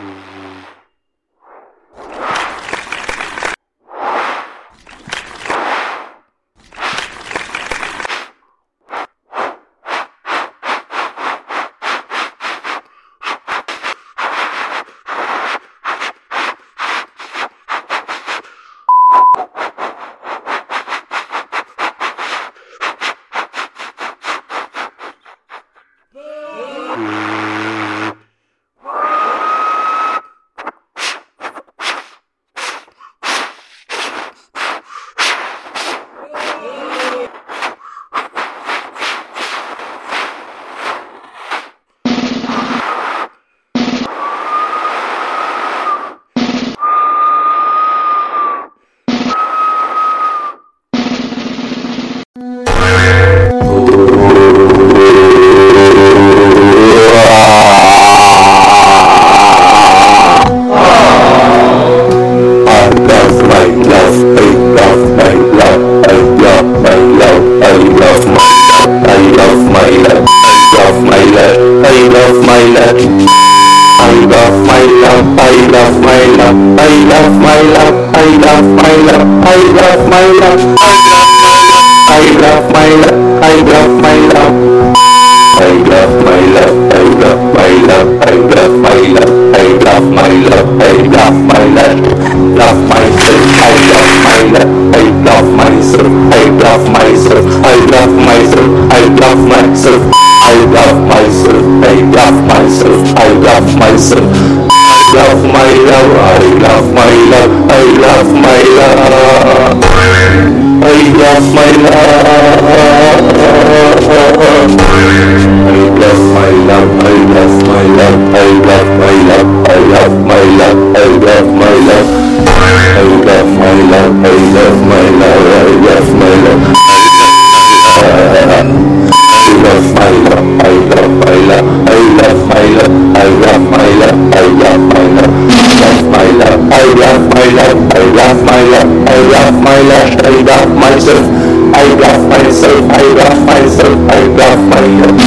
Mm-hmm. my love, I love my love, I love my love, I love my love, I love my love, I love my love, I love my love, I love my love, I love my love, I love my love, love myself, I love my love, I love myself, I love myself, I love myself, I love myself, I love myself, I love myself, I love myself love my love I love my love I love my love. I love my love. I lash, I laugh myself, I laugh myself, I laugh myself, I laugh myself.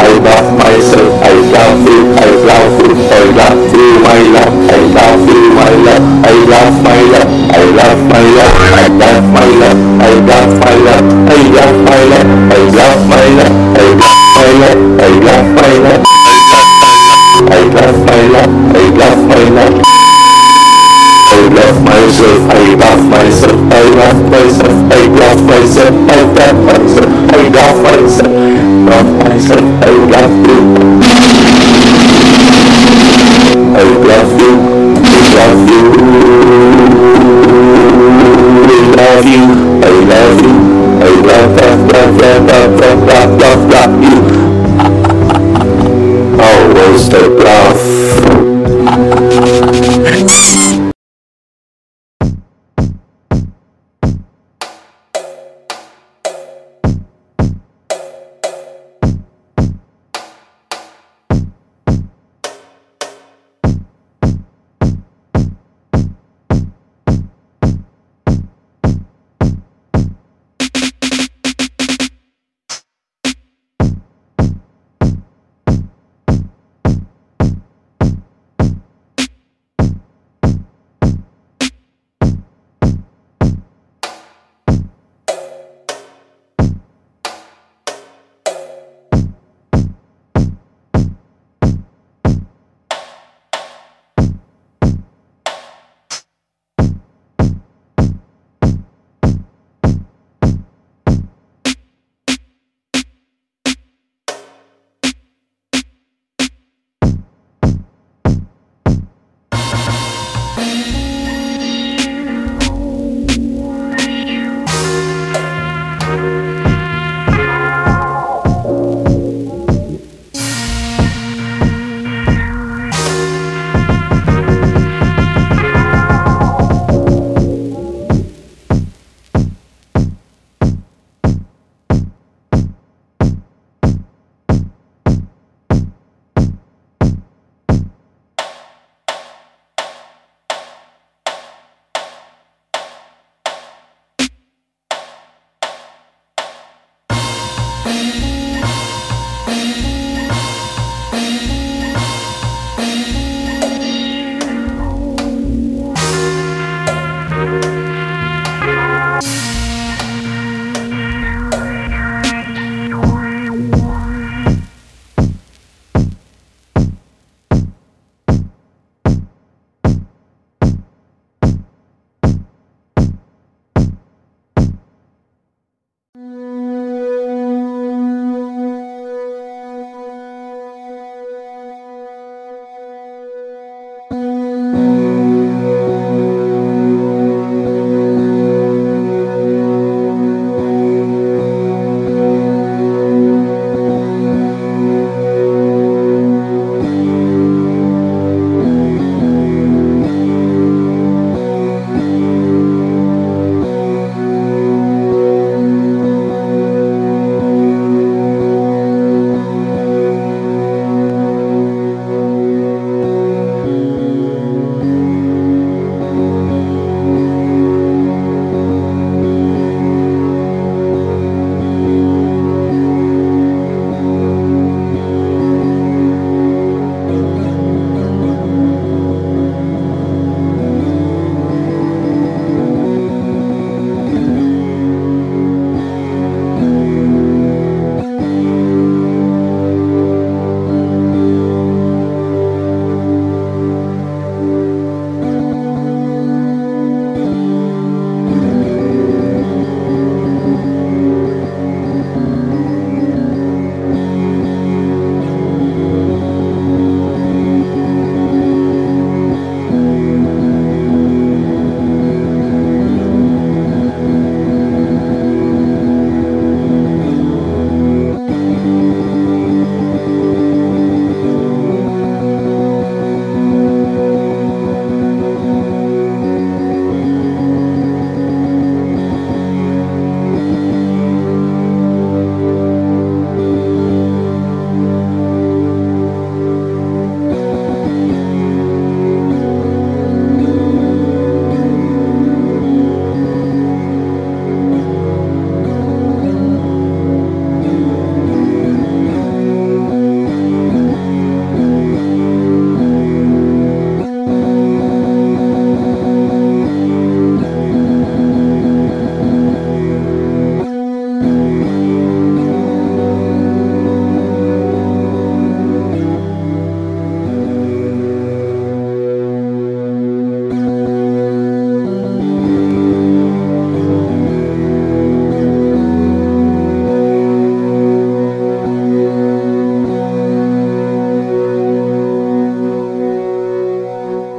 I laugh myself, I laugh you. I laugh you. I laugh through my laugh, I laugh through my laugh, I laugh my love. I laugh my love. I laugh my love. I laugh my love. myself, I love myself, I love myself, I love myself, I love myself, love myself, I love you. I love you, I love you, I love you, I love you, I love, love, love, love you. Bye.